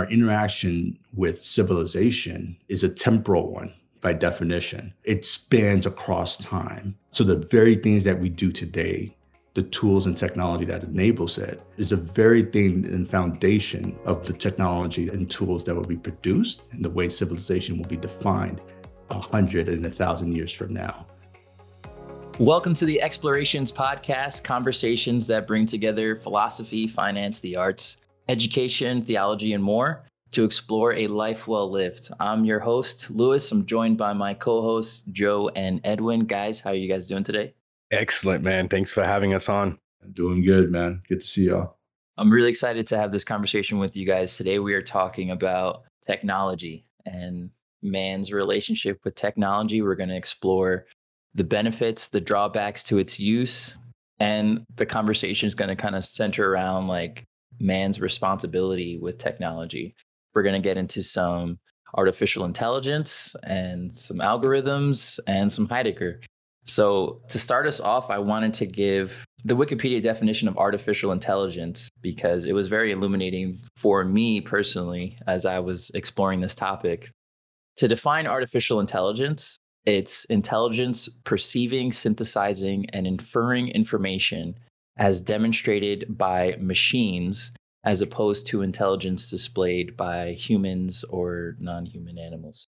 our interaction with civilization is a temporal one by definition. It spans across time. So the very things that we do today, the tools and technology that enables it, is the very thing and foundation of the technology and tools that will be produced and the way civilization will be defined a hundred and a thousand years from now. Welcome to the Explorations Podcast, conversations that bring together philosophy, finance, the arts, education, theology, and more to explore a life well lived. I'm your host, Louis. I'm joined by my co hosts, Joe and Edwine. Guys, how are you guys doing today? Excellent, man. Thanks for having us on. Doing good, man. Good to see y'all. I'm really excited to have this conversation with you guys. Today, we are talking about technology and man's relationship with technology. We're going to explore the benefits, the drawbacks to its use, and the conversation is going to kind of center around like man's responsibility with technology. We're going to get into some artificial intelligence and some algorithms and some Heidegger. So, to start us off, I wanted to give the Wikipedia definition of artificial intelligence because it was very illuminating for me personally as I was exploring this topic. To define artificial intelligence, it's intelligence perceiving, synthesizing, and inferring information as demonstrated by machines as opposed to intelligence displayed by humans or non human animals.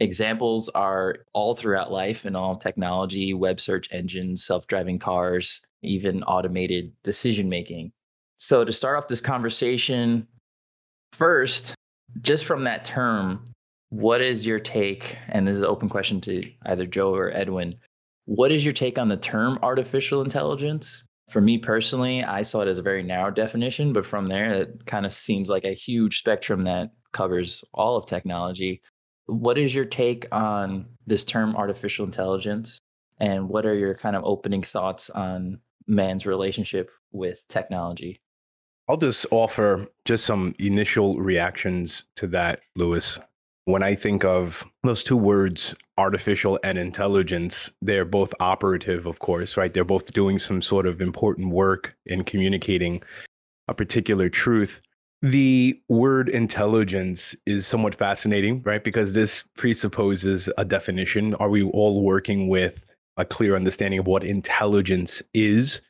Examples are all throughout life and all technology, web search engines, self driving cars, even automated decision making. So, to start off this conversation, first, just from that term, what is your take? And this is an open question to either Joe or Edwine. What is your take on the term artificial intelligence? For me personally, I saw it as a very narrow definition, but from there, it kind of seems like a huge spectrum that covers all of technology. What is your take on this term artificial intelligence? And what are your kind of opening thoughts on man's relationship with technology? I'll just offer just some initial reactions to that, Louis. When I think of those two words, artificial and intelligence, they're both operative, of course, right? They're both doing some sort of important work in communicating a particular truth. The word intelligence is somewhat fascinating, right? Because this presupposes a definition. Are we all working with a clear understanding of what intelligence is?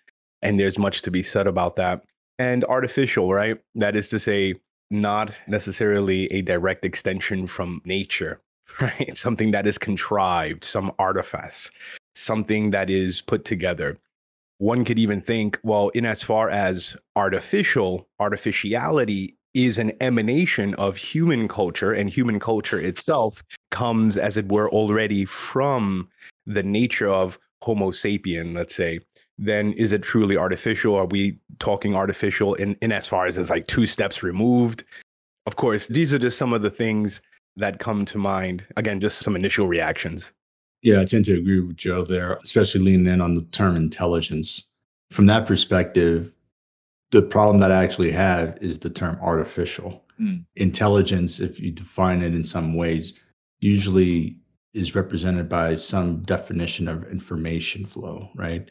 And there's much to be said about that. And artificial, right? That is to say, not necessarily a direct extension from nature, right? Something that is contrived, some artifice, something that is put together. One could even think, well, in as far as artificial, artificiality is an emanation of human culture, and human culture itself comes, as it were, already from the nature of Homo sapien, let's say, then is it truly artificial? Are we talking artificial in, in as far as it's like two steps removed? Of course, these are just some of the things that come to mind. Again, just some initial reactions. Yeah, I tend to agree with Joe there, especially leaning in on the term intelligence. From that perspective, the problem that I actually have is the term artificial. Mm. Intelligence, if you define it in some ways, usually is represented by some definition of information flow, right?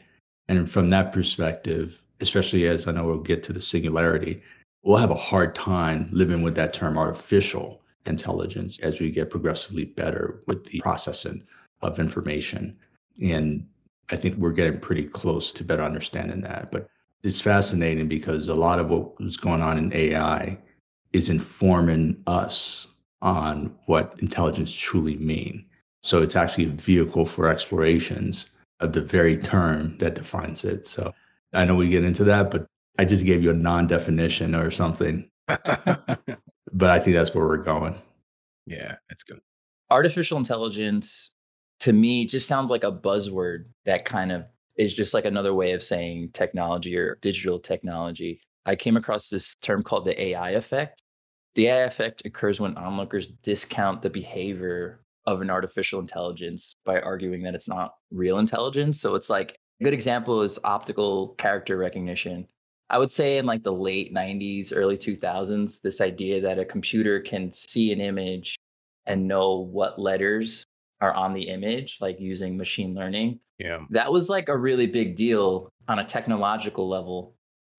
And from that perspective, especially as I know we'll get to the singularity, we'll have a hard time living with that term artificial intelligence as we get progressively better with the processing of information. And I think we're getting pretty close to better understanding that. But it's fascinating because a lot of what was going on in AI is informing us on what intelligence truly mean. So it's actually a vehicle for explorations of the very term that defines it. So I know we get into that, but I just gave you a non definition or something. but I think that's where we're going. Yeah, that's good. Artificial intelligence to me just sounds like a buzzword that kind of is just like another way of saying technology or digital technology. I came across this term called the AI effect. The AI effect occurs when onlookers discount the behavior of an artificial intelligence by arguing that it's not real intelligence. So it's like a good example is optical character recognition. I would say in like the late 90s, early 2000s, this idea that a computer can see an image and know what letters are on the image, like using machine learning. Yeah. That was like a really big deal on a technological level.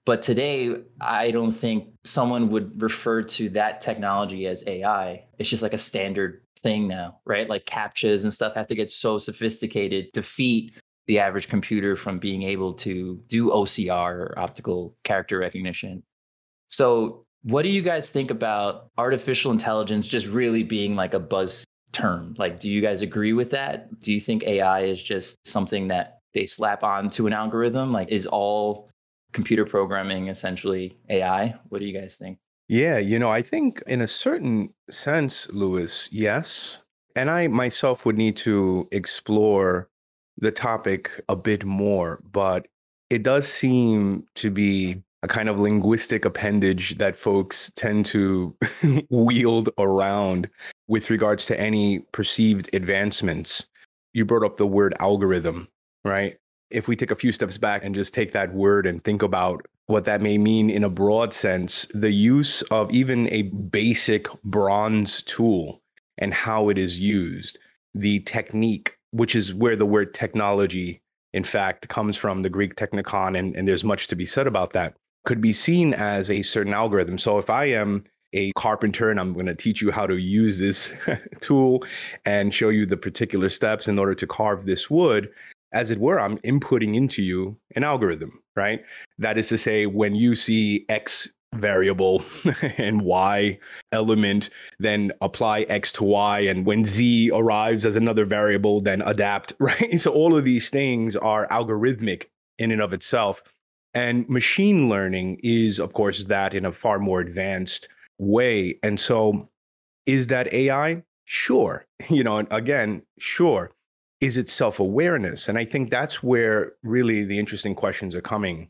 But today, I don't think someone would refer to that technology as AI. It's just like a standard thing now, right? Like CAPTCHAs and stuff have to get so sophisticated to defeat the average computer from being able to do OCR or optical character recognition. So, what do you guys think about artificial intelligence just really being like a buzz term? Like, do you guys agree with that? Do you think AI is just something that they slap onto an algorithm? Like, is all computer programming essentially AI? What do you guys think? Yeah, you know, I think in a certain sense, Louis, yes. And I myself would need to explore the topic a bit more, but it does seem to be a kind of linguistic appendage that folks tend to wield around with regards to any perceived advancements. You brought up the word algorithm, right? If we take a few steps back and just take that word and think about what that may mean in a broad sense, the use of even a basic bronze tool and how it is used, the technique, which is where the word technology, in fact, comes from, the Greek technikon, and, and there's much to be said about that could be seen as a certain algorithm. So if I am a carpenter and I'm going to teach you how to use this tool and show you the particular steps in order to carve this wood, as it were, I'm inputting into you an algorithm, right? That is to say, when you see X variable and Y element, then apply X to Y. And when Z arrives as another variable, then adapt, right? So all of these things are algorithmic in and of itself. And machine learning is, of course, that in a far more advanced way. And so, is that AI? Sure. You know, and again, sure. Is it self awareness? And I think that's where really the interesting questions are coming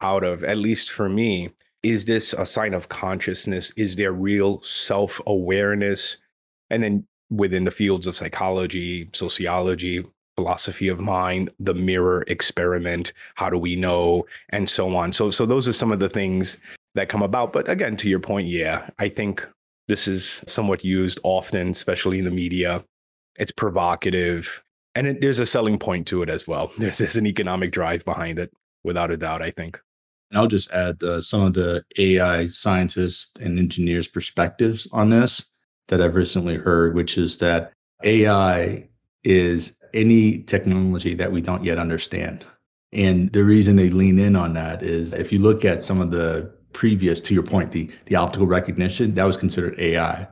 out of, at least for me. Is this a sign of consciousness? Is there real self awareness? And then within the fields of psychology, sociology, philosophy of mind, the mirror experiment, how do we know, and so on. So, so those are some of the things that come about. But again, to your point, yeah, I think this is somewhat used often, especially in the media. It's provocative, and it, there's a selling point to it as well. There's, there's an economic drive behind it, without a doubt. I think. And I'll just add uh, some of the AI scientists and engineers' perspectives on this that I've recently heard, which is that AI is any technology that we don't yet understand. And the reason they lean in on that is if you look at some of the previous, to your point, the, the optical recognition, that was considered AI.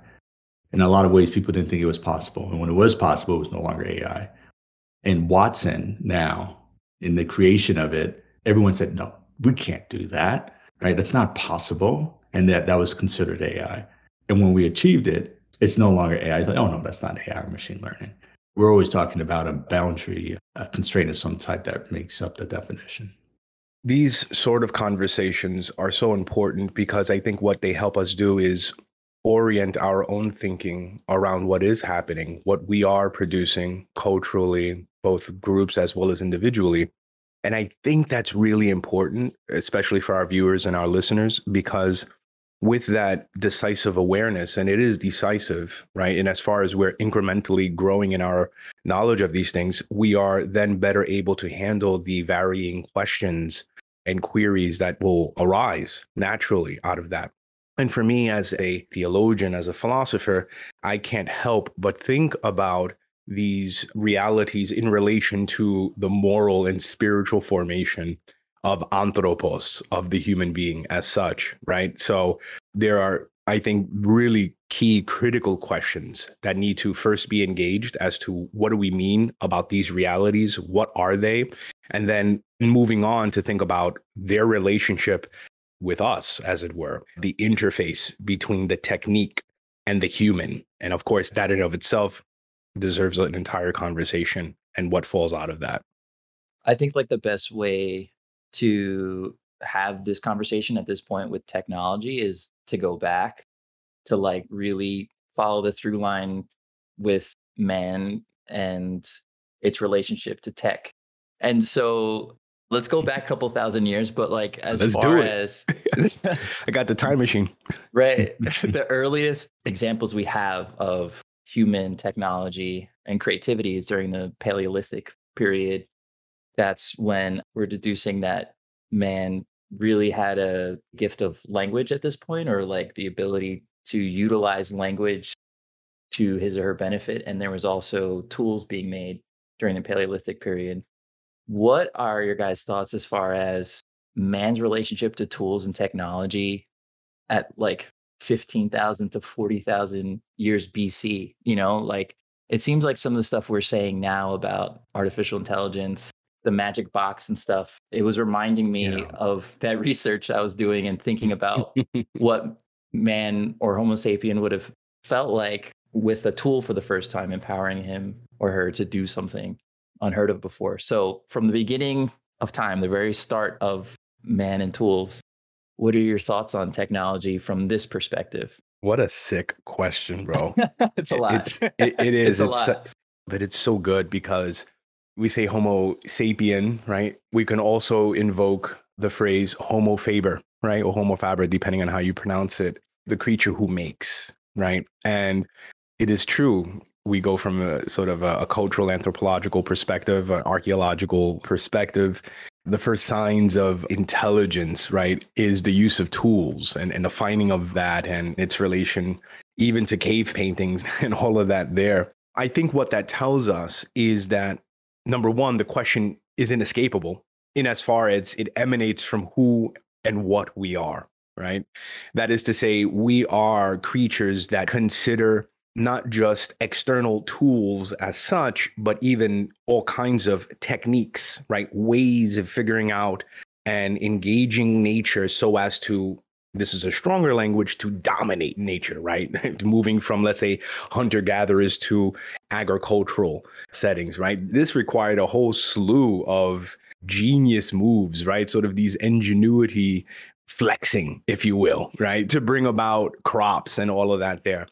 In a lot of ways, people didn't think it was possible. And when it was possible, it was no longer AI. And Watson now, in the creation of it, everyone said, no, we can't do that, right? That's not possible. And that that was considered AI. And when we achieved it, it's no longer AI. It's like, oh no, that's not AI or machine learning we're always talking about a boundary, a constraint of some type that makes up the definition. These sort of conversations are so important because I think what they help us do is orient our own thinking around what is happening, what we are producing culturally, both groups as well as individually. And I think that's really important, especially for our viewers and our listeners, because with that decisive awareness, and it is decisive, right? And as far as we're incrementally growing in our knowledge of these things, we are then better able to handle the varying questions and queries that will arise naturally out of that. And for me, as a theologian, as a philosopher, I can't help but think about these realities in relation to the moral and spiritual formation of anthropos, of the human being as such, right? So there are, I think, really key critical questions that need to first be engaged as to what do we mean about these realities? What are they? And then moving on to think about their relationship with us, as it were, the interface between the technique and the human. And of course, that in of itself deserves an entire conversation and what falls out of that. I think like the best way to have this conversation at this point with technology is to go back to like really follow the through line with man and its relationship to tech. And so let's go back a couple thousand years, but like as let's far as I got the time machine. Right. the earliest examples we have of human technology and creativity is during the Paleolithic period that's when we're deducing that man really had a gift of language at this point or like the ability to utilize language to his or her benefit and there was also tools being made during the paleolithic period. What are your guys thoughts as far as man's relationship to tools and technology at like 15,000 to 40,000 years BC you know like it seems like some of the stuff we're saying now about artificial intelligence the magic box and stuff, it was reminding me yeah. of that research I was doing and thinking about what man or Homo sapien would have felt like with a tool for the first time, empowering him or her to do something unheard of before. So, from the beginning of time, the very start of man and tools, what are your thoughts on technology from this perspective? What a sick question, bro. it's a lot. It's, it, it is. it's, uh, it's a, but it's so good because we say Homo sapien, right? We can also invoke the phrase Homo faber, right? Or Homo faber, depending on how you pronounce it, the creature who makes, right? And it is true. We go from a sort of a, a cultural anthropological perspective, an archaeological perspective. The first signs of intelligence, right, is the use of tools and, and the finding of that and its relation even to cave paintings and all of that there. I think what that tells us is that number one, the question is inescapable in as far as it emanates from who and what we are, right? That is to say, we are creatures that consider not just external tools as such, but even all kinds of techniques, right? Ways of figuring out and engaging nature so as to this is a stronger language to dominate nature, right? Moving from, let's say, hunter gatherers to agricultural settings, right? This required a whole slew of genius moves, right? Sort of these ingenuity flexing, if you will, right? To bring about crops and all of that there.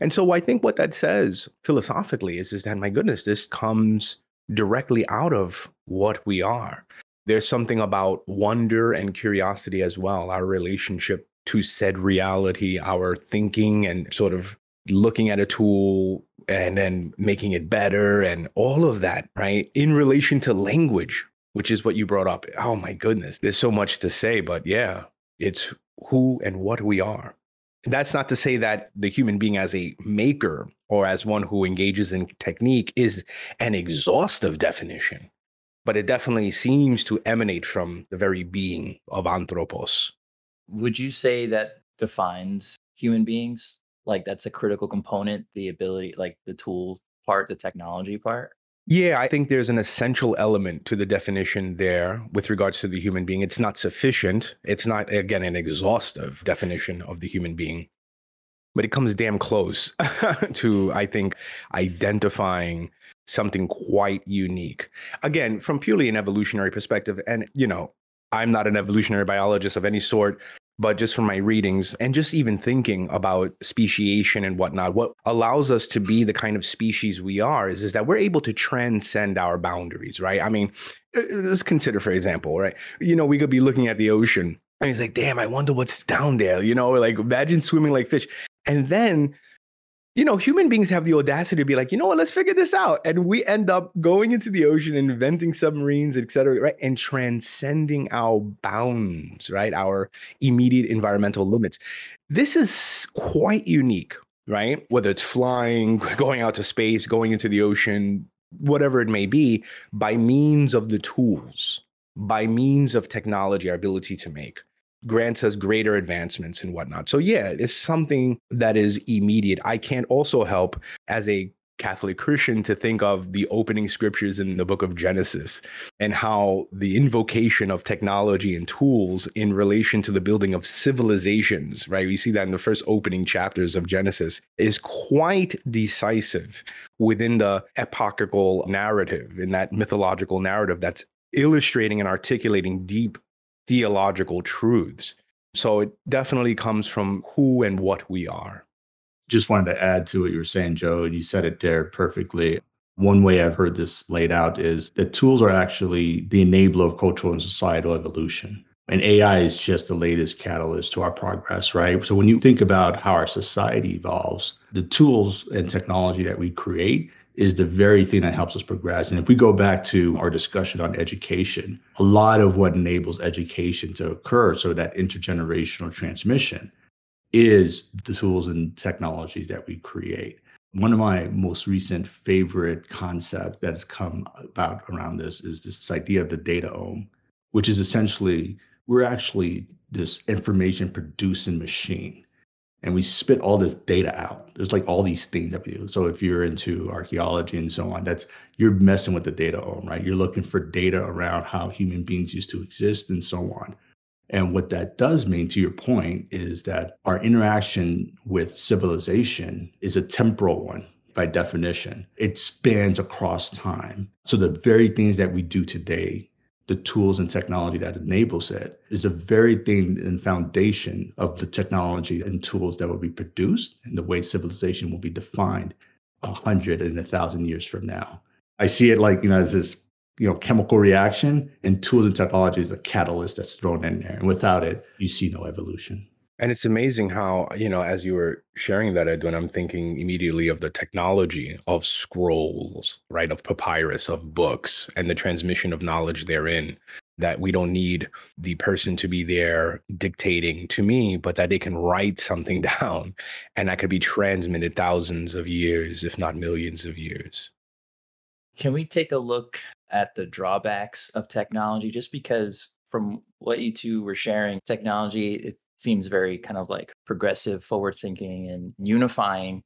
And so I think what that says philosophically is, is that, my goodness, this comes directly out of what we are there's something about wonder and curiosity as well, our relationship to said reality, our thinking and sort of looking at a tool and then making it better and all of that, right? In relation to language, which is what you brought up. Oh my goodness, there's so much to say, but yeah, it's who and what we are. That's not to say that the human being as a maker or as one who engages in technique is an exhaustive definition but it definitely seems to emanate from the very being of anthropos. Would you say that defines human beings? Like that's a critical component, the ability, like the tool part, the technology part? Yeah, I think there's an essential element to the definition there with regards to the human being. It's not sufficient. It's not, again, an exhaustive definition of the human being, but it comes damn close to, I think, identifying something quite unique. Again, from purely an evolutionary perspective, and you know, I'm not an evolutionary biologist of any sort, but just from my readings and just even thinking about speciation and whatnot, what allows us to be the kind of species we are is, is that we're able to transcend our boundaries, right? I mean, uh, let's consider, for example, right? You know, we could be looking at the ocean and he's like, damn, I wonder what's down there. You know, like imagine swimming like fish. And then you know, human beings have the audacity to be like, you know what, let's figure this out. And we end up going into the ocean, inventing submarines, et cetera, right? And transcending our bounds, right? Our immediate environmental limits. This is quite unique, right? Whether it's flying, going out to space, going into the ocean, whatever it may be, by means of the tools, by means of technology, our ability to make grants us greater advancements and whatnot. So, yeah, it's something that is immediate. I can't also help as a Catholic Christian to think of the opening scriptures in the book of Genesis and how the invocation of technology and tools in relation to the building of civilizations, right? We see that in the first opening chapters of Genesis is quite decisive within the epochical narrative, in that mythological narrative that's illustrating and articulating deep theological truths. So it definitely comes from who and what we are. Just wanted to add to what you were saying, Joe, and you said it there perfectly. One way I've heard this laid out is that tools are actually the enabler of cultural and societal evolution. And AI is just the latest catalyst to our progress, right? So when you think about how our society evolves, the tools and technology that we create is the very thing that helps us progress. And if we go back to our discussion on education, a lot of what enables education to occur, so that intergenerational transmission, is the tools and technologies that we create. One of my most recent favorite concepts that has come about around this is this idea of the dataome, which is essentially we're actually this information producing machine and we spit all this data out. There's like all these things that we do. So if you're into archaeology and so on, that's you're messing with the dataome, right? You're looking for data around how human beings used to exist and so on. And what that does mean, to your point, is that our interaction with civilization is a temporal one by definition. It spans across time. So the very things that we do today the tools and technology that enables it is a very thing and foundation of the technology and tools that will be produced and the way civilization will be defined a hundred and a thousand years from now. I see it like, you know, as this, you know, chemical reaction and tools and technology is a catalyst that's thrown in there. And without it, you see no evolution. And it's amazing how, you know, as you were sharing that, Edwine, I'm thinking immediately of the technology of scrolls, right? Of papyrus, of books, and the transmission of knowledge therein. That we don't need the person to be there dictating to me, but that they can write something down and that could be transmitted thousands of years, if not millions of years. Can we take a look at the drawbacks of technology? Just because from what you two were sharing, technology, seems very kind of like progressive, forward thinking, and unifying.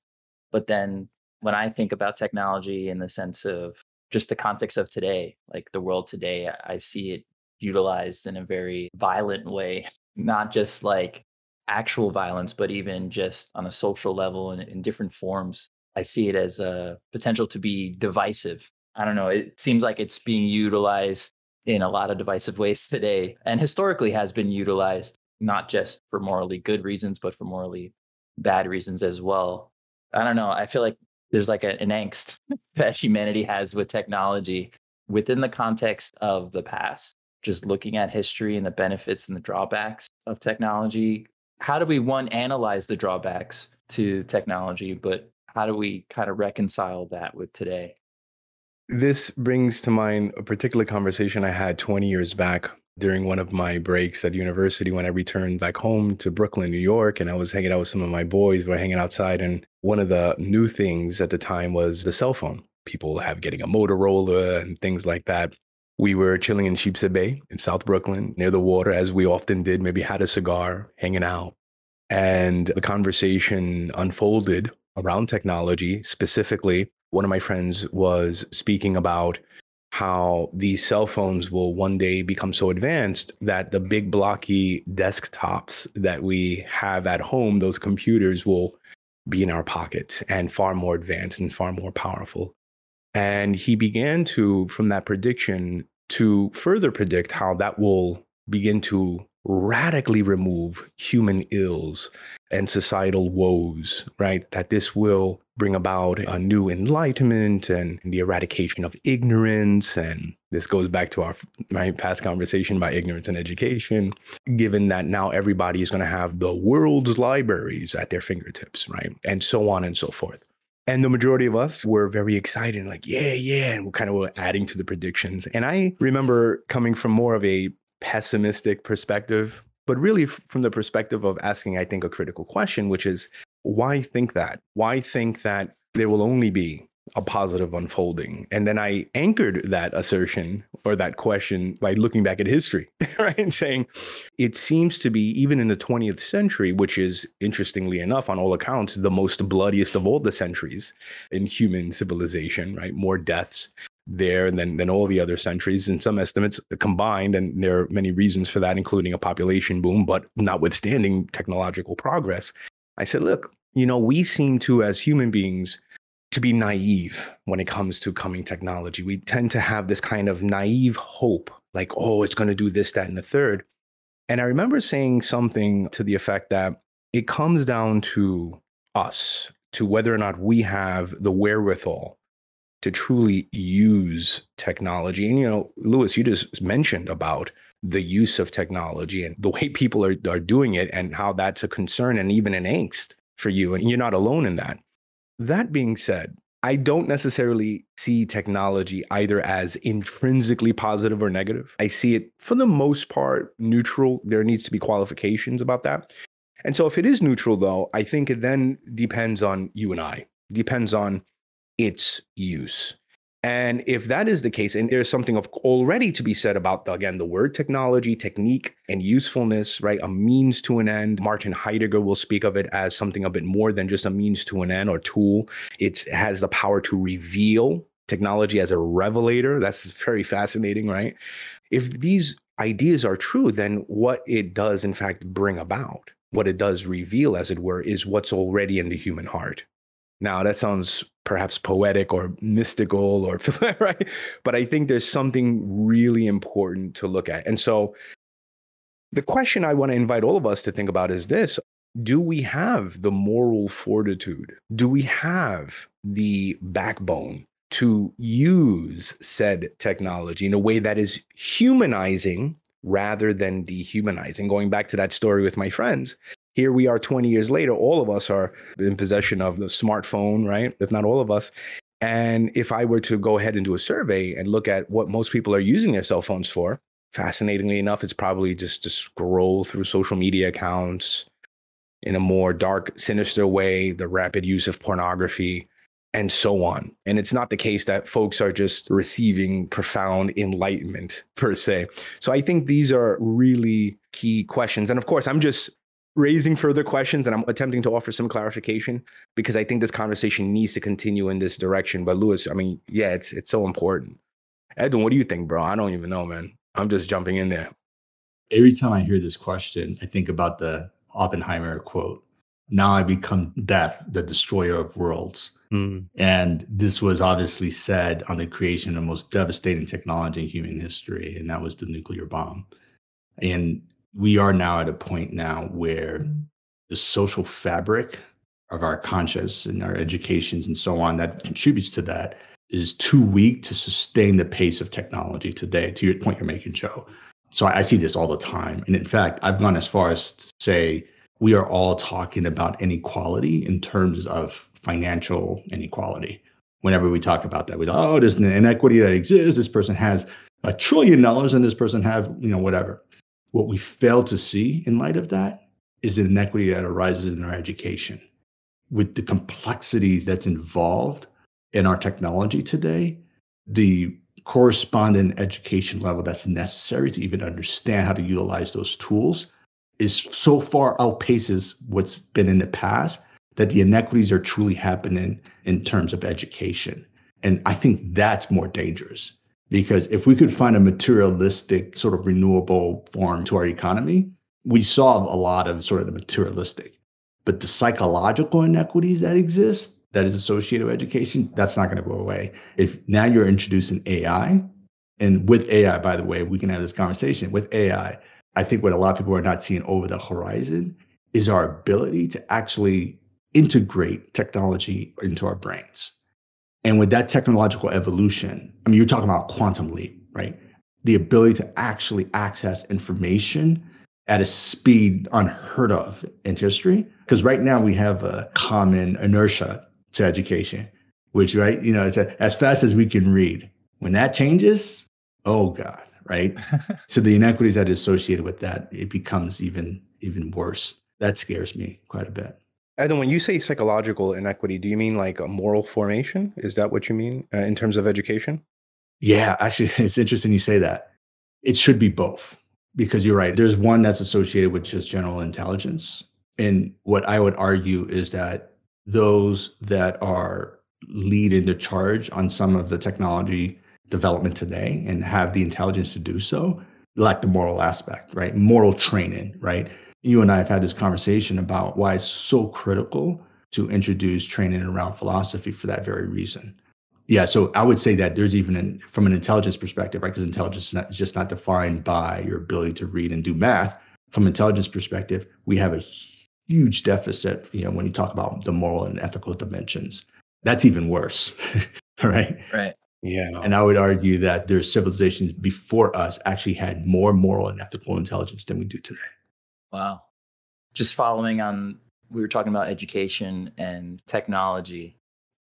But then when I think about technology in the sense of just the context of today, like the world today, I see it utilized in a very violent way, not just like actual violence, but even just on a social level and in different forms. I see it as a potential to be divisive. I don't know. It seems like it's being utilized in a lot of divisive ways today and historically has been utilized not just for morally good reasons, but for morally bad reasons as well. I don't know. I feel like there's like a, an angst that humanity has with technology within the context of the past. Just looking at history and the benefits and the drawbacks of technology. How do we, one, analyze the drawbacks to technology, but how do we kind of reconcile that with today? This brings to mind a particular conversation I had 20 years back during one of my breaks at university when I returned back home to Brooklyn, New York, and I was hanging out with some of my boys. We were hanging outside, and one of the new things at the time was the cell phone. People have getting a Motorola and things like that. We were chilling in Sheepshead Bay in South Brooklyn near the water, as we often did, maybe had a cigar, hanging out. And the conversation unfolded around technology. Specifically, one of my friends was speaking about how these cell phones will one day become so advanced that the big blocky desktops that we have at home, those computers will be in our pockets and far more advanced and far more powerful. And he began to, from that prediction, to further predict how that will begin to radically remove human ills and societal woes, right? That this will bring about a new enlightenment and the eradication of ignorance. And this goes back to our right, past conversation about ignorance and education, given that now everybody is going to have the world's libraries at their fingertips, right? And so on and so forth. And the majority of us were very excited, like, yeah, yeah. And we're kind of adding to the predictions. And I remember coming from more of a pessimistic perspective, but really from the perspective of asking, I think, a critical question, which is why think that? Why think that there will only be a positive unfolding? And then I anchored that assertion or that question by looking back at history, right? And saying it seems to be, even in the 20th century, which is interestingly enough, on all accounts, the most bloodiest of all the centuries in human civilization, right? More deaths, there than, than all the other centuries. In some estimates combined, and there are many reasons for that, including a population boom, but notwithstanding technological progress. I said, look, you know, we seem to, as human beings, to be naive when it comes to coming technology. We tend to have this kind of naive hope, like, oh, it's going to do this, that, and the third. And I remember saying something to the effect that it comes down to us, to whether or not we have the wherewithal to truly use technology. And, you know, Louis, you just mentioned about the use of technology and the way people are, are doing it and how that's a concern and even an angst for you. And you're not alone in that. That being said, I don't necessarily see technology either as intrinsically positive or negative. I see it for the most part neutral. There needs to be qualifications about that. And so if it is neutral though, I think it then depends on you and I. Depends on its use. And if that is the case, and there's something of already to be said about the, again the word technology, technique, and usefulness, right? A means to an end. Martin Heidegger will speak of it as something a bit more than just a means to an end or tool. It has the power to reveal technology as a revelator. That's very fascinating, right? If these ideas are true, then what it does, in fact, bring about, what it does reveal, as it were, is what's already in the human heart. Now, that sounds perhaps poetic or mystical or right, but I think there's something really important to look at. And so the question I want to invite all of us to think about is this Do we have the moral fortitude? Do we have the backbone to use said technology in a way that is humanizing rather than dehumanizing? Going back to that story with my friends, here we are 20 years later, all of us are in possession of the smartphone, right? If not all of us. And if I were to go ahead and do a survey and look at what most people are using their cell phones for, fascinatingly enough, it's probably just to scroll through social media accounts in a more dark, sinister way, the rapid use of pornography, and so on. And it's not the case that folks are just receiving profound enlightenment per se. So I think these are really key questions. And of course, I'm just raising further questions and I'm attempting to offer some clarification because I think this conversation needs to continue in this direction. But Louis, I mean, yeah, it's it's so important. Edwine, what do you think, bro? I don't even know, man. I'm just jumping in there. Every time I hear this question, I think about the Oppenheimer quote. Now I become death, the destroyer of worlds. Mm. And this was obviously said on the creation of the most devastating technology in human history, and that was the nuclear bomb. And we are now at a point now where mm-hmm. the social fabric of our conscience and our educations and so on that contributes to that is too weak to sustain the pace of technology today to your point you're making joe. So i see this all the time. And in fact i've gone as far as to say we are all talking about inequality in terms of financial inequality. Whenever we talk about that we go oh there's an inequity that exists. This person has a trillion dollars and this person have you know whatever what we fail to see in light of that is the inequity that arises in our education. With the complexities that's involved in our technology today, the corresponding education level that's necessary to even understand how to utilize those tools is so far outpaces what's been in the past that the inequities are truly happening in terms of education. And I think that's more dangerous because if we could find a materialistic, sort of renewable form to our economy, we solve a lot of sort of the materialistic. But the psychological inequities that exist, that is associated with education, that's not going to go away. If now you're introducing AI, and with AI, by the way, we can have this conversation with AI. I think what a lot of people are not seeing over the horizon is our ability to actually integrate technology into our brains. And with that technological evolution, I mean, you're talking about quantum leap, right? The ability to actually access information at a speed unheard of in history. Because right now we have a common inertia to education, which, right, you know, it's a, as fast as we can read. When that changes, oh God, right? so the inequities that are associated with that, it becomes even even worse. That scares me quite a bit. Adam, when you say psychological inequity, do you mean like a moral formation? Is that what you mean uh, in terms of education? Yeah, actually, it's interesting you say that. It should be both because you're right. There's one that's associated with just general intelligence. And what I would argue is that those that are leading the charge on some of the technology development today and have the intelligence to do so lack the moral aspect, right? Moral training, right? You and I have had this conversation about why it's so critical to introduce training around philosophy for that very reason. Yeah, so I would say that there's even an, from an intelligence perspective, right? Because intelligence is not, just not defined by your ability to read and do math. From intelligence perspective, we have a huge deficit. You know, when you talk about the moral and ethical dimensions, that's even worse, right? Right. Yeah. And I would argue that there's civilizations before us actually had more moral and ethical intelligence than we do today. Wow. Just following on, we were talking about education and technology.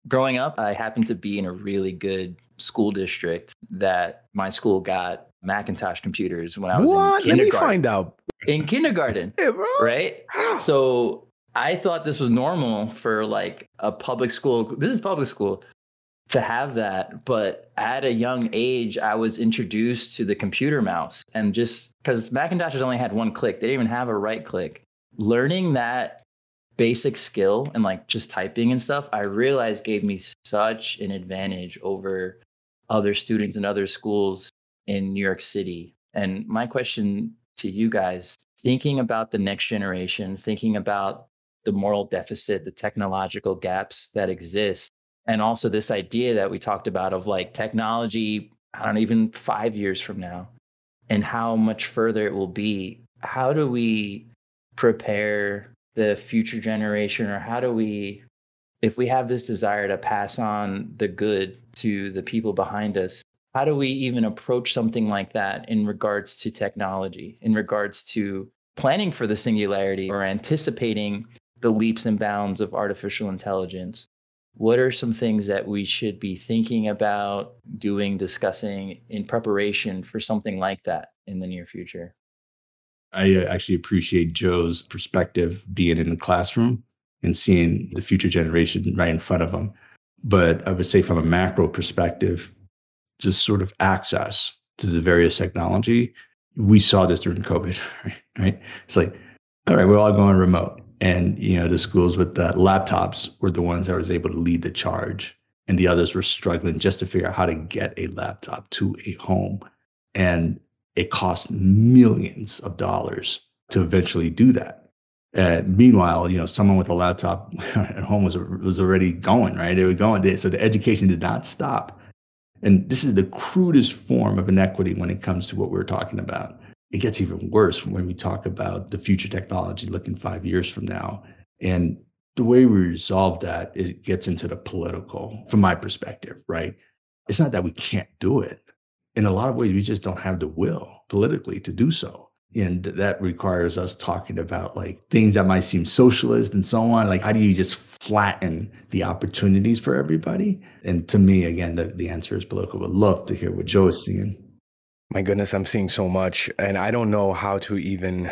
growing up, I happened to be in a really good school district that my school got Macintosh computers when I was what? in kindergarten. Let me find out. In kindergarten, yeah, right? So I thought this was normal for like a public school. This is public school to have that, but at a young age, I was introduced to the computer mouse, and just because Macintoshes only had one click, they didn't even have a right click. Learning that basic skill and like just typing and stuff, I realized gave me such an advantage over other students in other schools in New York City. And my question to you guys, thinking about the next generation, thinking about the moral deficit, the technological gaps that exist, and also this idea that we talked about of like technology, I don't know, even five years from now, and how much further it will be. How do we prepare the future generation, or how do we, if we have this desire to pass on the good to the people behind us, how do we even approach something like that in regards to technology, in regards to planning for the singularity or anticipating the leaps and bounds of artificial intelligence? What are some things that we should be thinking about doing, discussing in preparation for something like that in the near future? I uh, actually appreciate Joe's perspective being in the classroom and seeing the future generation right in front of them. But I would say, from a macro perspective, just sort of access to the various technology. We saw this during COVID, right? right? It's like, all right, we're all going remote. And, you know, the schools with the laptops were the ones that was able to lead the charge. And the others were struggling just to figure out how to get a laptop to a home. And it cost millions of dollars to eventually do that. Uh, meanwhile, you know, someone with a laptop at home was was already going right. They were going. So the education did not stop. And this is the crudest form of inequity when it comes to what we're talking about. It gets even worse when we talk about the future technology looking five years from now. And the way we resolve that, it gets into the political, from my perspective, right? It's not that we can't do it. In a lot of ways, we just don't have the will politically to do so and that requires us talking about like things that might seem socialist and so on like how do you just flatten the opportunities for everybody and to me again the, the answer is political would love to hear what joe is seeing my goodness i'm seeing so much and i don't know how to even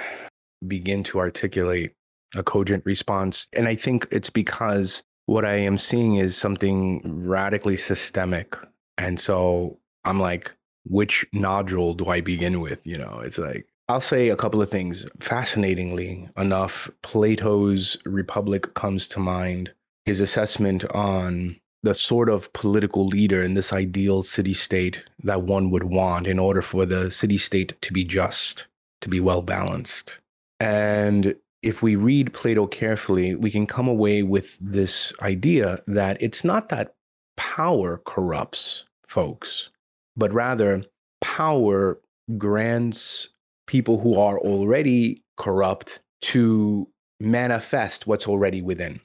begin to articulate a cogent response and i think it's because what i am seeing is something radically systemic and so i'm like which nodule do i begin with you know it's like I'll say a couple of things. Fascinatingly enough, Plato's Republic comes to mind. His assessment on the sort of political leader in this ideal city state that one would want in order for the city state to be just, to be well balanced. And if we read Plato carefully, we can come away with this idea that it's not that power corrupts folks, but rather power grants people who are already corrupt to manifest what's already within.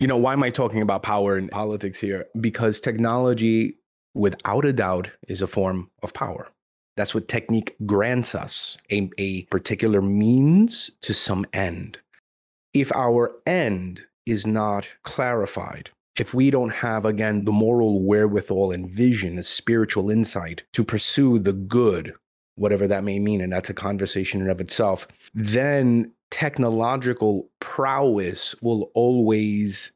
You know, why am I talking about power and politics here? Because technology, without a doubt, is a form of power. That's what technique grants us a, a particular means to some end. If our end is not clarified, if we don't have, again, the moral wherewithal and vision, the spiritual insight to pursue the good whatever that may mean, and that's a conversation in of itself, then technological prowess will always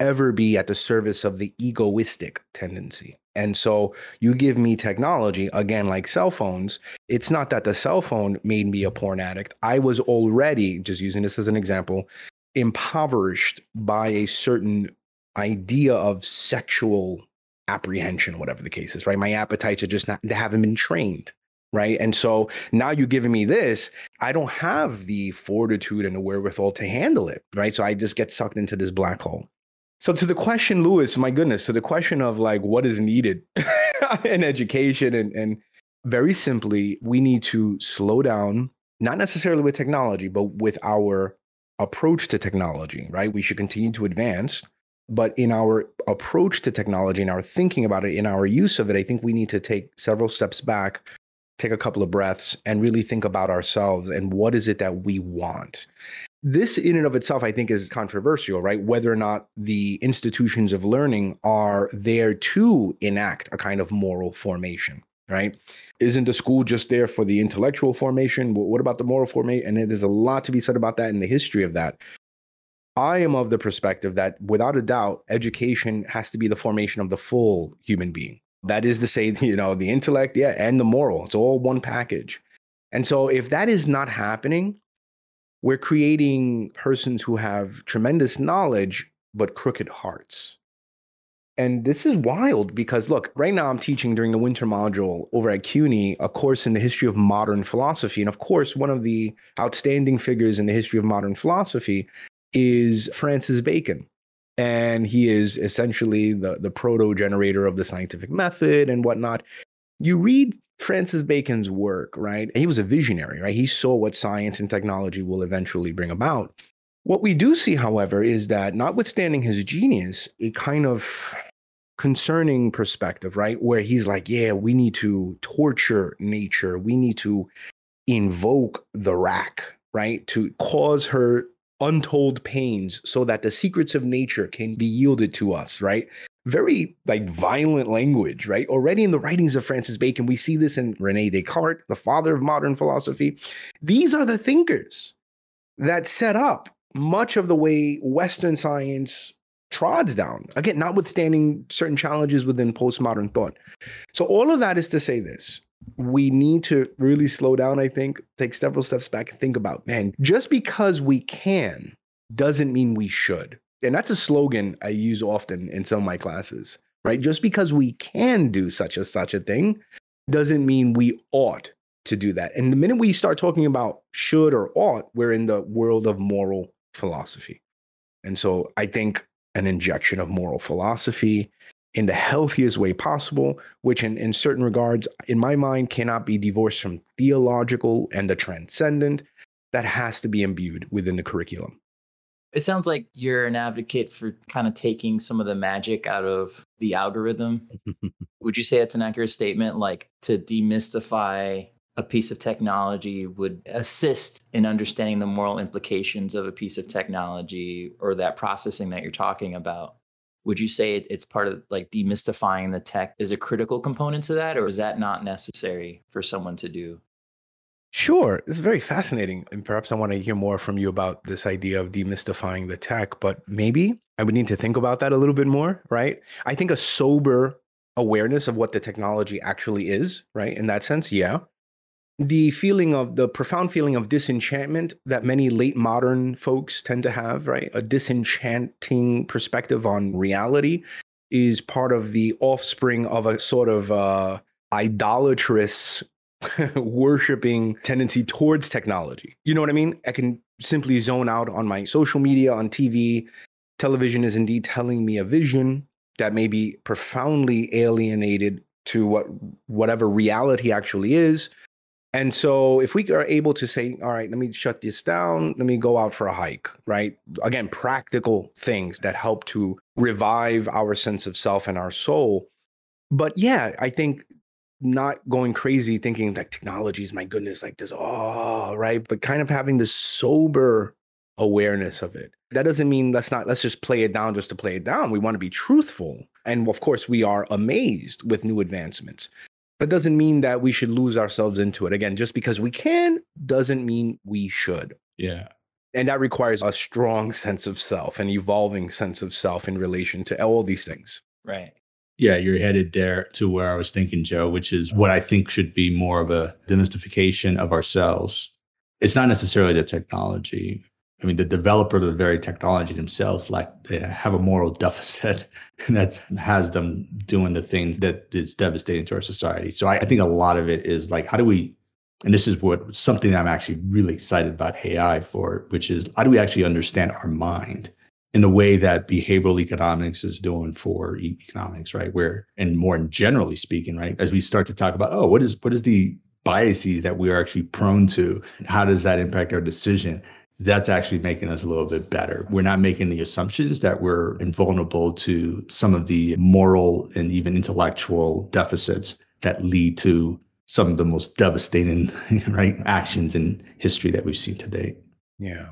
ever be at the service of the egoistic tendency. And so you give me technology, again, like cell phones. It's not that the cell phone made me a porn addict. I was already, just using this as an example, impoverished by a certain idea of sexual apprehension, whatever the case is, right? My appetites are just not, they haven't been trained right? And so now you're giving me this, I don't have the fortitude and the wherewithal to handle it, right? So I just get sucked into this black hole. So to the question, Louis, my goodness, to the question of like what is needed in education and and very simply, we need to slow down, not necessarily with technology, but with our approach to technology, right? We should continue to advance, but in our approach to technology, and our thinking about it, in our use of it, I think we need to take several steps back take a couple of breaths and really think about ourselves and what is it that we want. This in and of itself i think is controversial right? Whether or not the institutions of learning are there to enact a kind of moral formation right? Isn't the school just there for the intellectual formation? What about the moral formation and there's a lot to be said about that in the history of that. I am of the perspective that without a doubt education has to be the formation of the full human being that is to say you know the intellect yeah and the moral it's all one package and so if that is not happening we're creating persons who have tremendous knowledge but crooked hearts. And this is wild because look, right now I'm teaching during the winter module over at CUNY a course in the history of modern philosophy. And of course, one of the outstanding figures in the history of modern philosophy is Francis Bacon. And he is essentially the, the proto generator of the scientific method and whatnot. You read Francis Bacon's work, right? He was a visionary, right? He saw what science and technology will eventually bring about. What we do see, however, is that notwithstanding his genius, a kind of concerning perspective, right? Where he's like, yeah, we need to torture nature, we need to invoke the rack, right? To cause her untold pains so that the secrets of nature can be yielded to us, right? very like violent language, right? Already in the writings of Francis Bacon, we see this in Rene Descartes, the father of modern philosophy. These are the thinkers that set up much of the way Western science trods down. Again, notwithstanding certain challenges within postmodern thought. So, all of that is to say this. We need to really slow down, I think, take several steps back and think about, man, just because we can doesn't mean we should and that's a slogan I use often in some of my classes, right? Just because we can do such a such a thing doesn't mean we ought to do that. And the minute we start talking about should or ought, we're in the world of moral philosophy. And so I think an injection of moral philosophy in the healthiest way possible, which in, in certain regards, in my mind, cannot be divorced from theological and the transcendent, that has to be imbued within the curriculum. It sounds like you're an advocate for kind of taking some of the magic out of the algorithm. would you say it's an accurate statement? Like to demystify a piece of technology would assist in understanding the moral implications of a piece of technology or that processing that you're talking about. Would you say it's part of like demystifying the tech is a critical component to that, or is that not necessary for someone to do? Sure. It's very fascinating. And perhaps I want to hear more from you about this idea of demystifying the tech, but maybe I would need to think about that a little bit more, right? I think a sober awareness of what the technology actually is, right? In that sense, yeah. The feeling of the profound feeling of disenchantment that many late modern folks tend to have, right? A disenchanting perspective on reality is part of the offspring of a sort of uh, idolatrous worshiping tendency towards technology. You know what I mean? I can simply zone out on my social media, on TV. Television is indeed telling me a vision that may be profoundly alienated to what whatever reality actually is. And so if we are able to say, all right, let me shut this down, let me go out for a hike, right? Again, practical things that help to revive our sense of self and our soul. But yeah, I think not going crazy thinking that technology is my goodness, like this, oh, right. But kind of having this sober awareness of it. That doesn't mean let's not, let's just play it down just to play it down. We want to be truthful. And of course, we are amazed with new advancements. That doesn't mean that we should lose ourselves into it. Again, just because we can doesn't mean we should. Yeah. And that requires a strong sense of self, an evolving sense of self in relation to all these things. Right. Yeah, you're headed there to where I was thinking, Joe, which is what I think should be more of a demystification of ourselves. It's not necessarily the technology. I mean, the developer of the very technology themselves, like they have a moral deficit that has them doing the things that is devastating to our society. So I, I think a lot of it is like, how do we, and this is what something I'm actually really excited about AI for, which is how do we actually understand our mind? in the way that behavioral economics is doing for economics, right? Where, and more generally speaking, right, as we start to talk about, oh, what is what is the biases that we are actually prone to? How does that impact our decision? That's actually making us a little bit better. We're not making the assumptions that we're invulnerable to some of the moral and even intellectual deficits that lead to some of the most devastating right actions in history that we've seen to date. Yeah.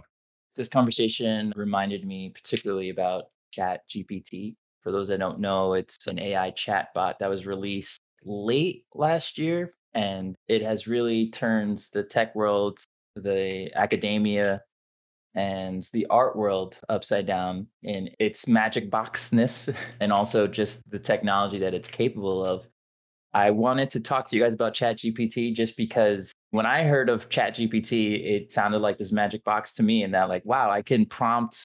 This conversation reminded me particularly about Chat GPT. For those that don't know, it's an AI chatbot that was released late last year, and it has really turned the tech world, the academia, and the art world upside down in its magic boxness and also just the technology that it's capable of. I wanted to talk to you guys about ChatGPT just because when I heard of ChatGPT, it sounded like this magic box to me, and that, like, wow, I can prompt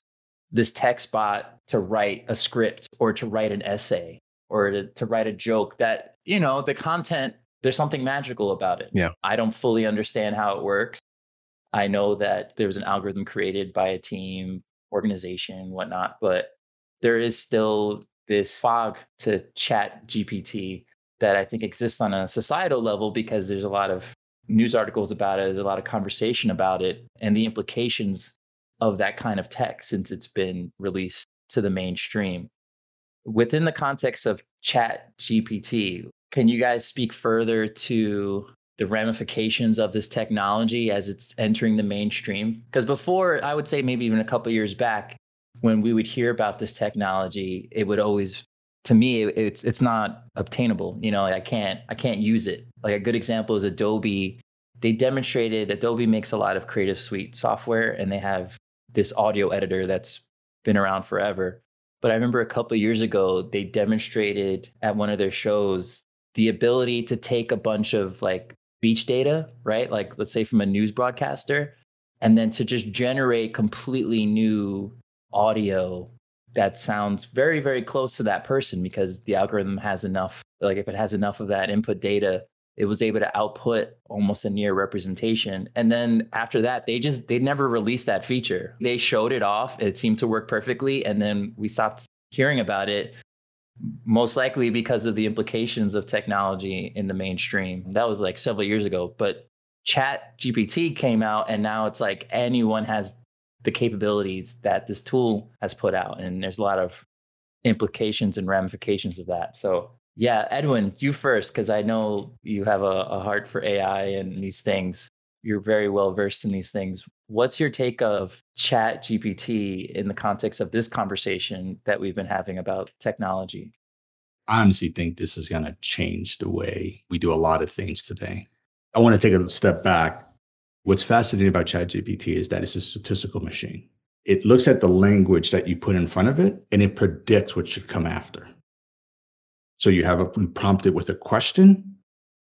this text bot to write a script or to write an essay or to, to write a joke that, you know, the content, there's something magical about it. Yeah. I don't fully understand how it works. I know that there was an algorithm created by a team, organization, whatnot, but there is still this fog to chat GPT that I think exists on a societal level because there's a lot of news articles about it, there's a lot of conversation about it, and the implications of that kind of tech since it's been released to the mainstream. Within the context of Chat GPT, can you guys speak further to the ramifications of this technology as it's entering the mainstream? Because before, I would say maybe even a couple years back, when we would hear about this technology, it would always, to me, it's it's not obtainable. You know, I can't I can't use it. Like a good example is Adobe. They demonstrated Adobe makes a lot of Creative Suite software, and they have this audio editor that's been around forever. But I remember a couple years ago, they demonstrated at one of their shows the ability to take a bunch of like speech data, right? Like let's say from a news broadcaster, and then to just generate completely new audio that sounds very, very close to that person because the algorithm has enough, like if it has enough of that input data, it was able to output almost a near representation. And then after that, they just they never released that feature. They showed it off. It seemed to work perfectly. And then we stopped hearing about it most likely because of the implications of technology in the mainstream. That was like several years ago, but Chat GPT came out and now it's like anyone has the capabilities that this tool has put out and there's a lot of implications and ramifications of that. So, yeah, Edwine, you first cuz I know you have a, a heart for AI and these things. You're very well versed in these things. What's your take of Chat GPT in the context of this conversation that we've been having about technology? I honestly think this is going to change the way we do a lot of things today. I want to take a step back. What's fascinating about ChatGPT is that it's a statistical machine. It looks at the language that you put in front of it and it predicts what should come after. So you have a prompt it with a question.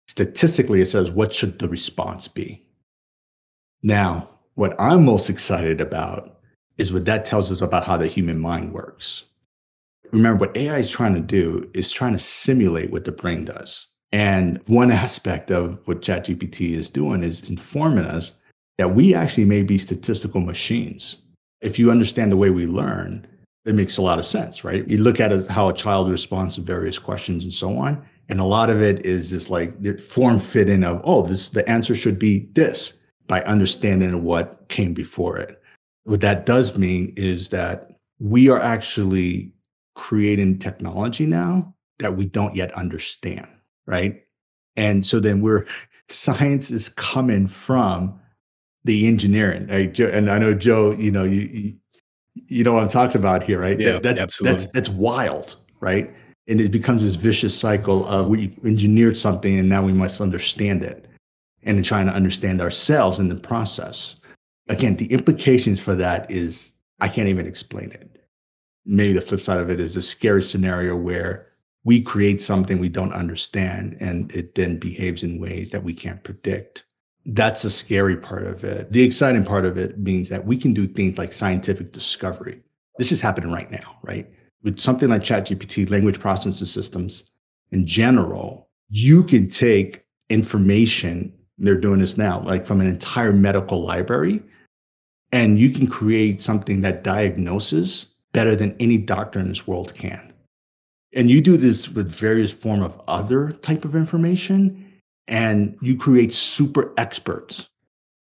Statistically, it says, what should the response be? Now, what I'm most excited about is what that tells us about how the human mind works. Remember, what AI is trying to do is trying to simulate what the brain does. And one aspect of what ChatGPT is doing is informing us that we actually may be statistical machines. If you understand the way we learn, it makes a lot of sense, right? You look at how a child responds to various questions and so on. And a lot of it is just like form fit in of, oh, this the answer should be this by understanding what came before it. What that does mean is that we are actually creating technology now that we don't yet understand, right? And so then we're science is coming from the engineering. Right? And I know Joe, you know, you, you know what I'm talking about here, right? Yeah, that, that, absolutely. That's that's wild, right? And it becomes this vicious cycle of we engineered something and now we must understand it and trying to understand ourselves in the process. Again, the implications for that is I can't even explain it. Maybe the flip side of it is the scary scenario where we create something we don't understand and it then behaves in ways that we can't predict. That's the scary part of it. The exciting part of it means that we can do things like scientific discovery. This is happening right now, right? With something like ChatGPT, language processing systems in general, you can take information they're doing this now, like from an entire medical library. And you can create something that diagnoses better than any doctor in this world can. And you do this with various form of other type of information and you create super experts.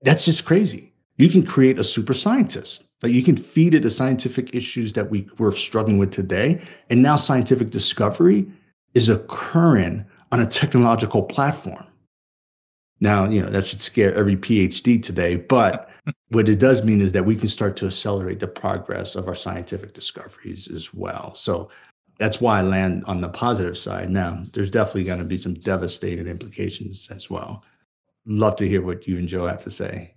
That's just crazy. You can create a super scientist. Like you can feed it the scientific issues that we, we're struggling with today. And now scientific discovery is occurring on a technological platform. Now, you know, that should scare every PhD today, but what it does mean is that we can start to accelerate the progress of our scientific discoveries as well. So that's why I land on the positive side. Now, there's definitely going to be some devastating implications as well. Love to hear what you and Joe have to say.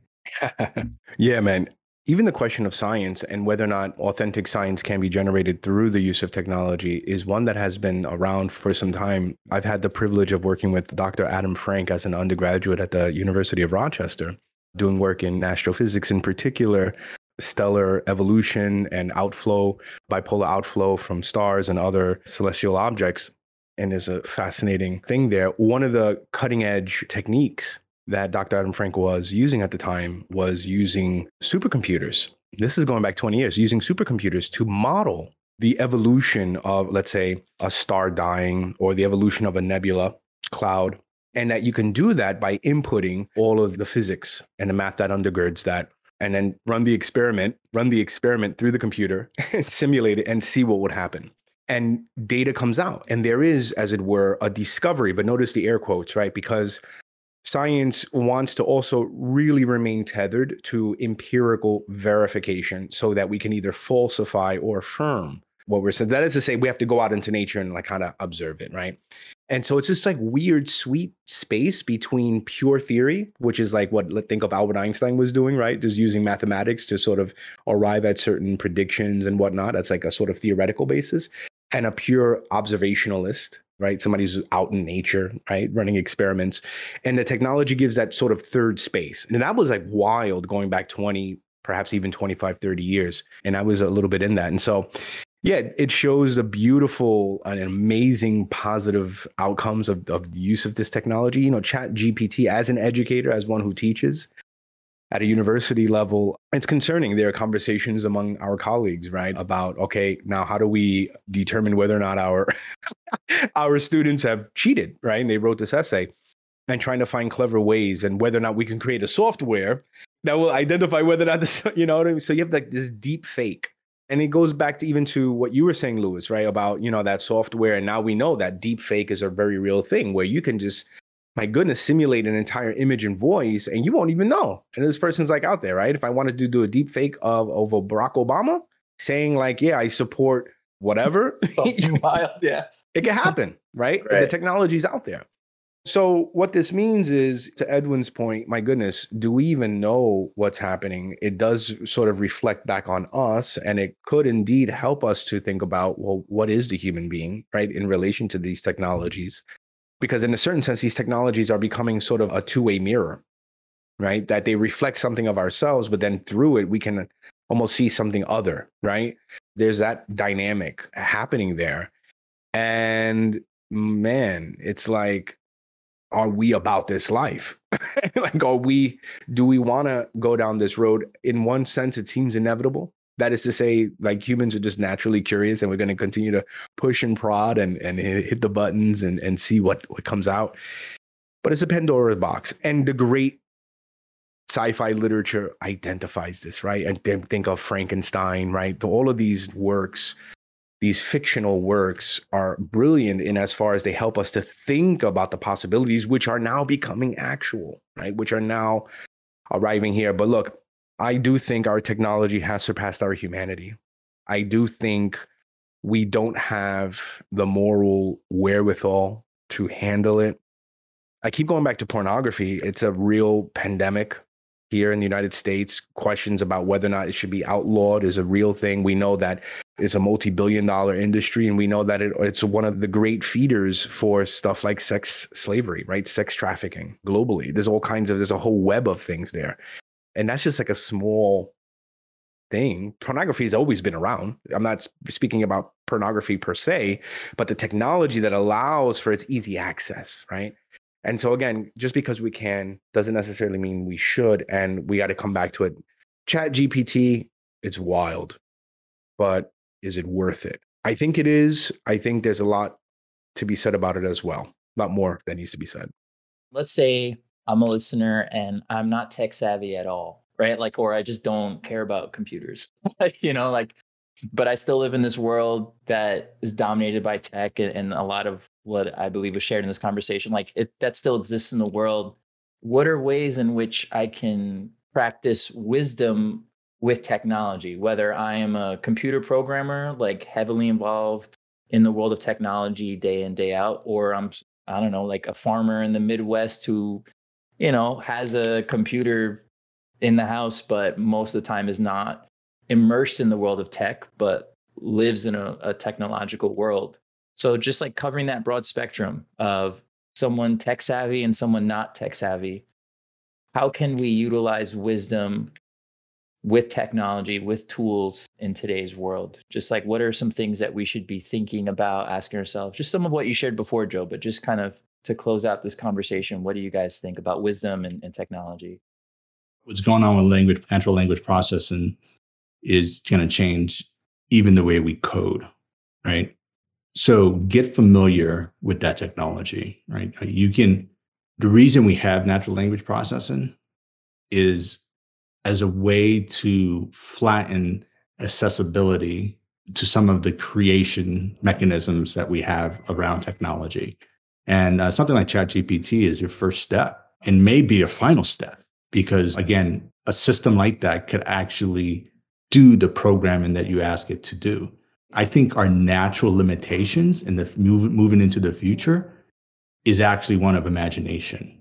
yeah, man. Even the question of science and whether or not authentic science can be generated through the use of technology is one that has been around for some time. I've had the privilege of working with Dr. Adam Frank as an undergraduate at the University of Rochester, doing work in astrophysics in particular, stellar evolution and outflow, bipolar outflow from stars and other celestial objects. And there's a fascinating thing there. One of the cutting edge techniques that Dr. Adam Frank was using at the time was using supercomputers. This is going back 20 years, using supercomputers to model the evolution of, let's say, a star dying or the evolution of a nebula cloud. And that you can do that by inputting all of the physics and the math that undergirds that and then run the experiment, run the experiment through the computer, simulate it, and see what would happen. And data comes out. And there is, as it were, a discovery, but notice the air quotes, right? Because science wants to also really remain tethered to empirical verification so that we can either falsify or affirm what we're saying. That is to say, we have to go out into nature and like kind of observe it, right? And so it's this like weird, sweet space between pure theory, which is like what think of Albert Einstein was doing, right? Just using mathematics to sort of arrive at certain predictions and whatnot. That's like a sort of theoretical basis, and a pure observationalist, right? Somebody who's out in nature, right? Running experiments. And the technology gives that sort of third space. And that was like wild going back 20, perhaps even 25, 30 years. And I was a little bit in that. And so yeah, it shows a beautiful and amazing positive outcomes of, of the use of this technology. You know, Chat GPT as an educator, as one who teaches at a university level, it's concerning. There are conversations among our colleagues, right, about okay, now how do we determine whether or not our our students have cheated, right? And they wrote this essay and trying to find clever ways and whether or not we can create a software that will identify whether or not this, you know what I mean? So you have like this deep fake and it goes back to even to what you were saying Louis right about you know that software and now we know that deep fake is a very real thing where you can just my goodness simulate an entire image and voice and you won't even know and this person's like out there right if i wanted to do a deep fake of, of barack obama saying like yeah i support whatever wild yes it can happen right, right. the technology's out there so, what this means is, to Edwine's point, my goodness, do we even know what's happening? It does sort of reflect back on us, and it could indeed help us to think about, well, what is the human being, right, in relation to these technologies? Because, in a certain sense, these technologies are becoming sort of a two way mirror, right? That they reflect something of ourselves, but then through it, we can almost see something other, right? There's that dynamic happening there. And man, it's like, are we about this life? like, are we, do we want to go down this road? In one sense, it seems inevitable. That is to say, like humans are just naturally curious and we're going to continue to push and prod and, and hit the buttons and, and see what, what comes out. But it's a Pandora's box. And the great sci-fi literature identifies this, right? And think of Frankenstein, right? All of these works these fictional works are brilliant in as far as they help us to think about the possibilities which are now becoming actual right which are now arriving here but look i do think our technology has surpassed our humanity i do think we don't have the moral wherewithal to handle it i keep going back to pornography it's a real pandemic here in the United States. Questions about whether or not it should be outlawed is a real thing. We know that it's a multi billion dollar industry, and we know that it, it's one of the great feeders for stuff like sex slavery, right? Sex trafficking globally. There's all kinds of, there's a whole web of things there. And that's just like a small thing. Pornography has always been around. I'm not speaking about pornography per se, but the technology that allows for its easy access, right? And so again, just because we can doesn't necessarily mean we should. And we got to come back to it. Chat GPT, it's wild, but is it worth it? I think it is. I think there's a lot to be said about it as well. A lot more that needs to be said. Let's say I'm a listener and I'm not tech savvy at all, right? Like, or I just don't care about computers, you know, like but I still live in this world that is dominated by tech and, and, a lot of what I believe was shared in this conversation, like it that still exists in the world. What are ways in which I can practice wisdom with technology, whether I am a computer programmer, like heavily involved in the world of technology day in, day out, or I'm, I don't know, like a farmer in the Midwest who, you know, has a computer in the house, but most of the time is not immersed in the world of tech, but lives in a, a technological world. So just like covering that broad spectrum of someone tech savvy and someone not tech savvy, how can we utilize wisdom with technology, with tools in today's world? Just like what are some things that we should be thinking about, asking ourselves? Just some of what you shared before, Joe, but just kind of to close out this conversation, what do you guys think about wisdom and, and technology? What's going on with language, natural language processing is going to change even the way we code, right? So get familiar with that technology, right? Uh, you can, the reason we have natural language processing is as a way to flatten accessibility to some of the creation mechanisms that we have around technology. And uh, something like ChatGPT is your first step and may be a final step because, again, a system like that could actually do the programming that you ask it to do. I think our natural limitations in the move, moving into the future is actually one of imagination.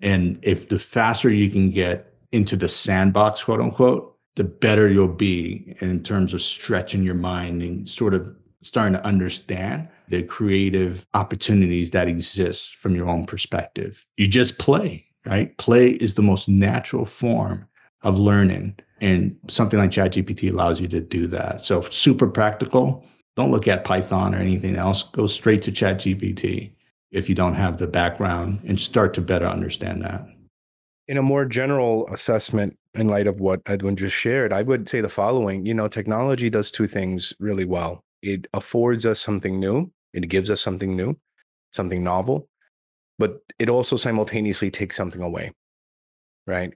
And if the faster you can get into the sandbox, quote unquote, the better you'll be in terms of stretching your mind and sort of starting to understand the creative opportunities that exist from your own perspective. You just play, right? Play is the most natural form of learning. And something like ChatGPT allows you to do that. So super practical. Don't look at Python or anything else. Go straight to ChatGPT if you don't have the background and start to better understand that. In a more general assessment, in light of what Edwine just shared, I would say the following you know, technology does two things really well it affords us something new, it gives us something new, something novel, but it also simultaneously takes something away, right?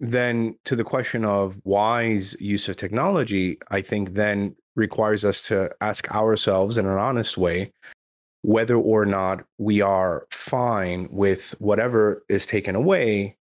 then to the question of wise use of technology, I think then requires us to ask ourselves in an honest way whether or not we are fine with whatever is taken away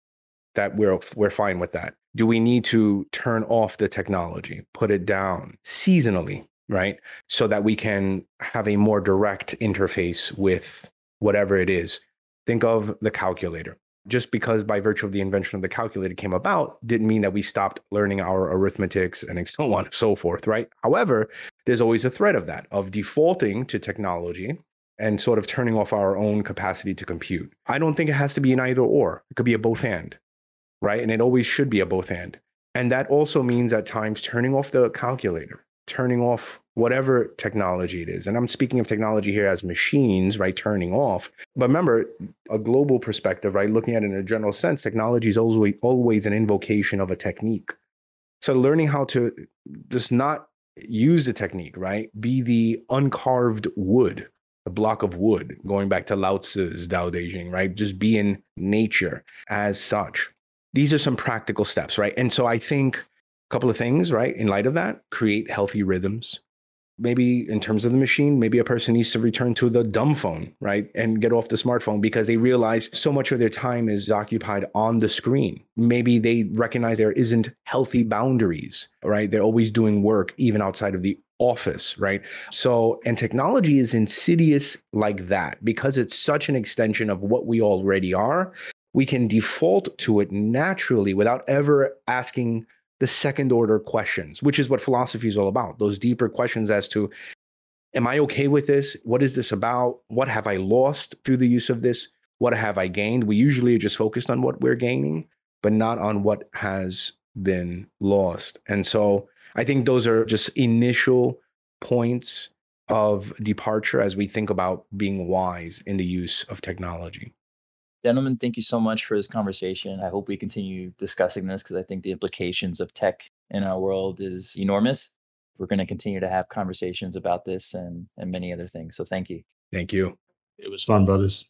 that we're we're fine with that do we need to turn off the technology put it down seasonally right so that we can have a more direct interface with whatever it is think of the calculator just because by virtue of the invention of the calculator came about didn't mean that we stopped learning our arithmetics and so on and so forth, right? However, there's always a threat of that, of defaulting to technology and sort of turning off our own capacity to compute. I don't think it has to be an either or. It could be a both and, right? And it always should be a both and. And that also means at times turning off the calculator, turning off whatever technology it is. And I'm speaking of technology here as machines, right? Turning off. But remember, a global perspective, right? Looking at it in a general sense, technology is always, always an invocation of a technique. So learning how to just not use the technique, right? Be the uncarved wood, a block of wood, going back to Lao Tzu's Tao Te Ching, right? Just be in nature as such. These are some practical steps, right? And so I think couple of things, right? In light of that, create healthy rhythms, maybe in terms of the machine, maybe a person needs to return to the dumb phone, right? And get off the smartphone because they realize so much of their time is occupied on the screen. Maybe they recognize there isn't healthy boundaries, right? They're always doing work even outside of the office, right? So, and technology is insidious like that because it's such an extension of what we already are. We can default to it naturally without ever asking the second order questions, which is what philosophy is all about. Those deeper questions as to, am I okay with this? What is this about? What have I lost through the use of this? What have I gained? We usually are just focused on what we're gaining, but not on what has been lost. And so I think those are just initial points of departure as we think about being wise in the use of technology. Gentlemen, thank you so much for this conversation. I hope we continue discussing this because I think the implications of tech in our world is enormous. We're going to continue to have conversations about this and, and many other things. So thank you. Thank you. It was fun, brothers.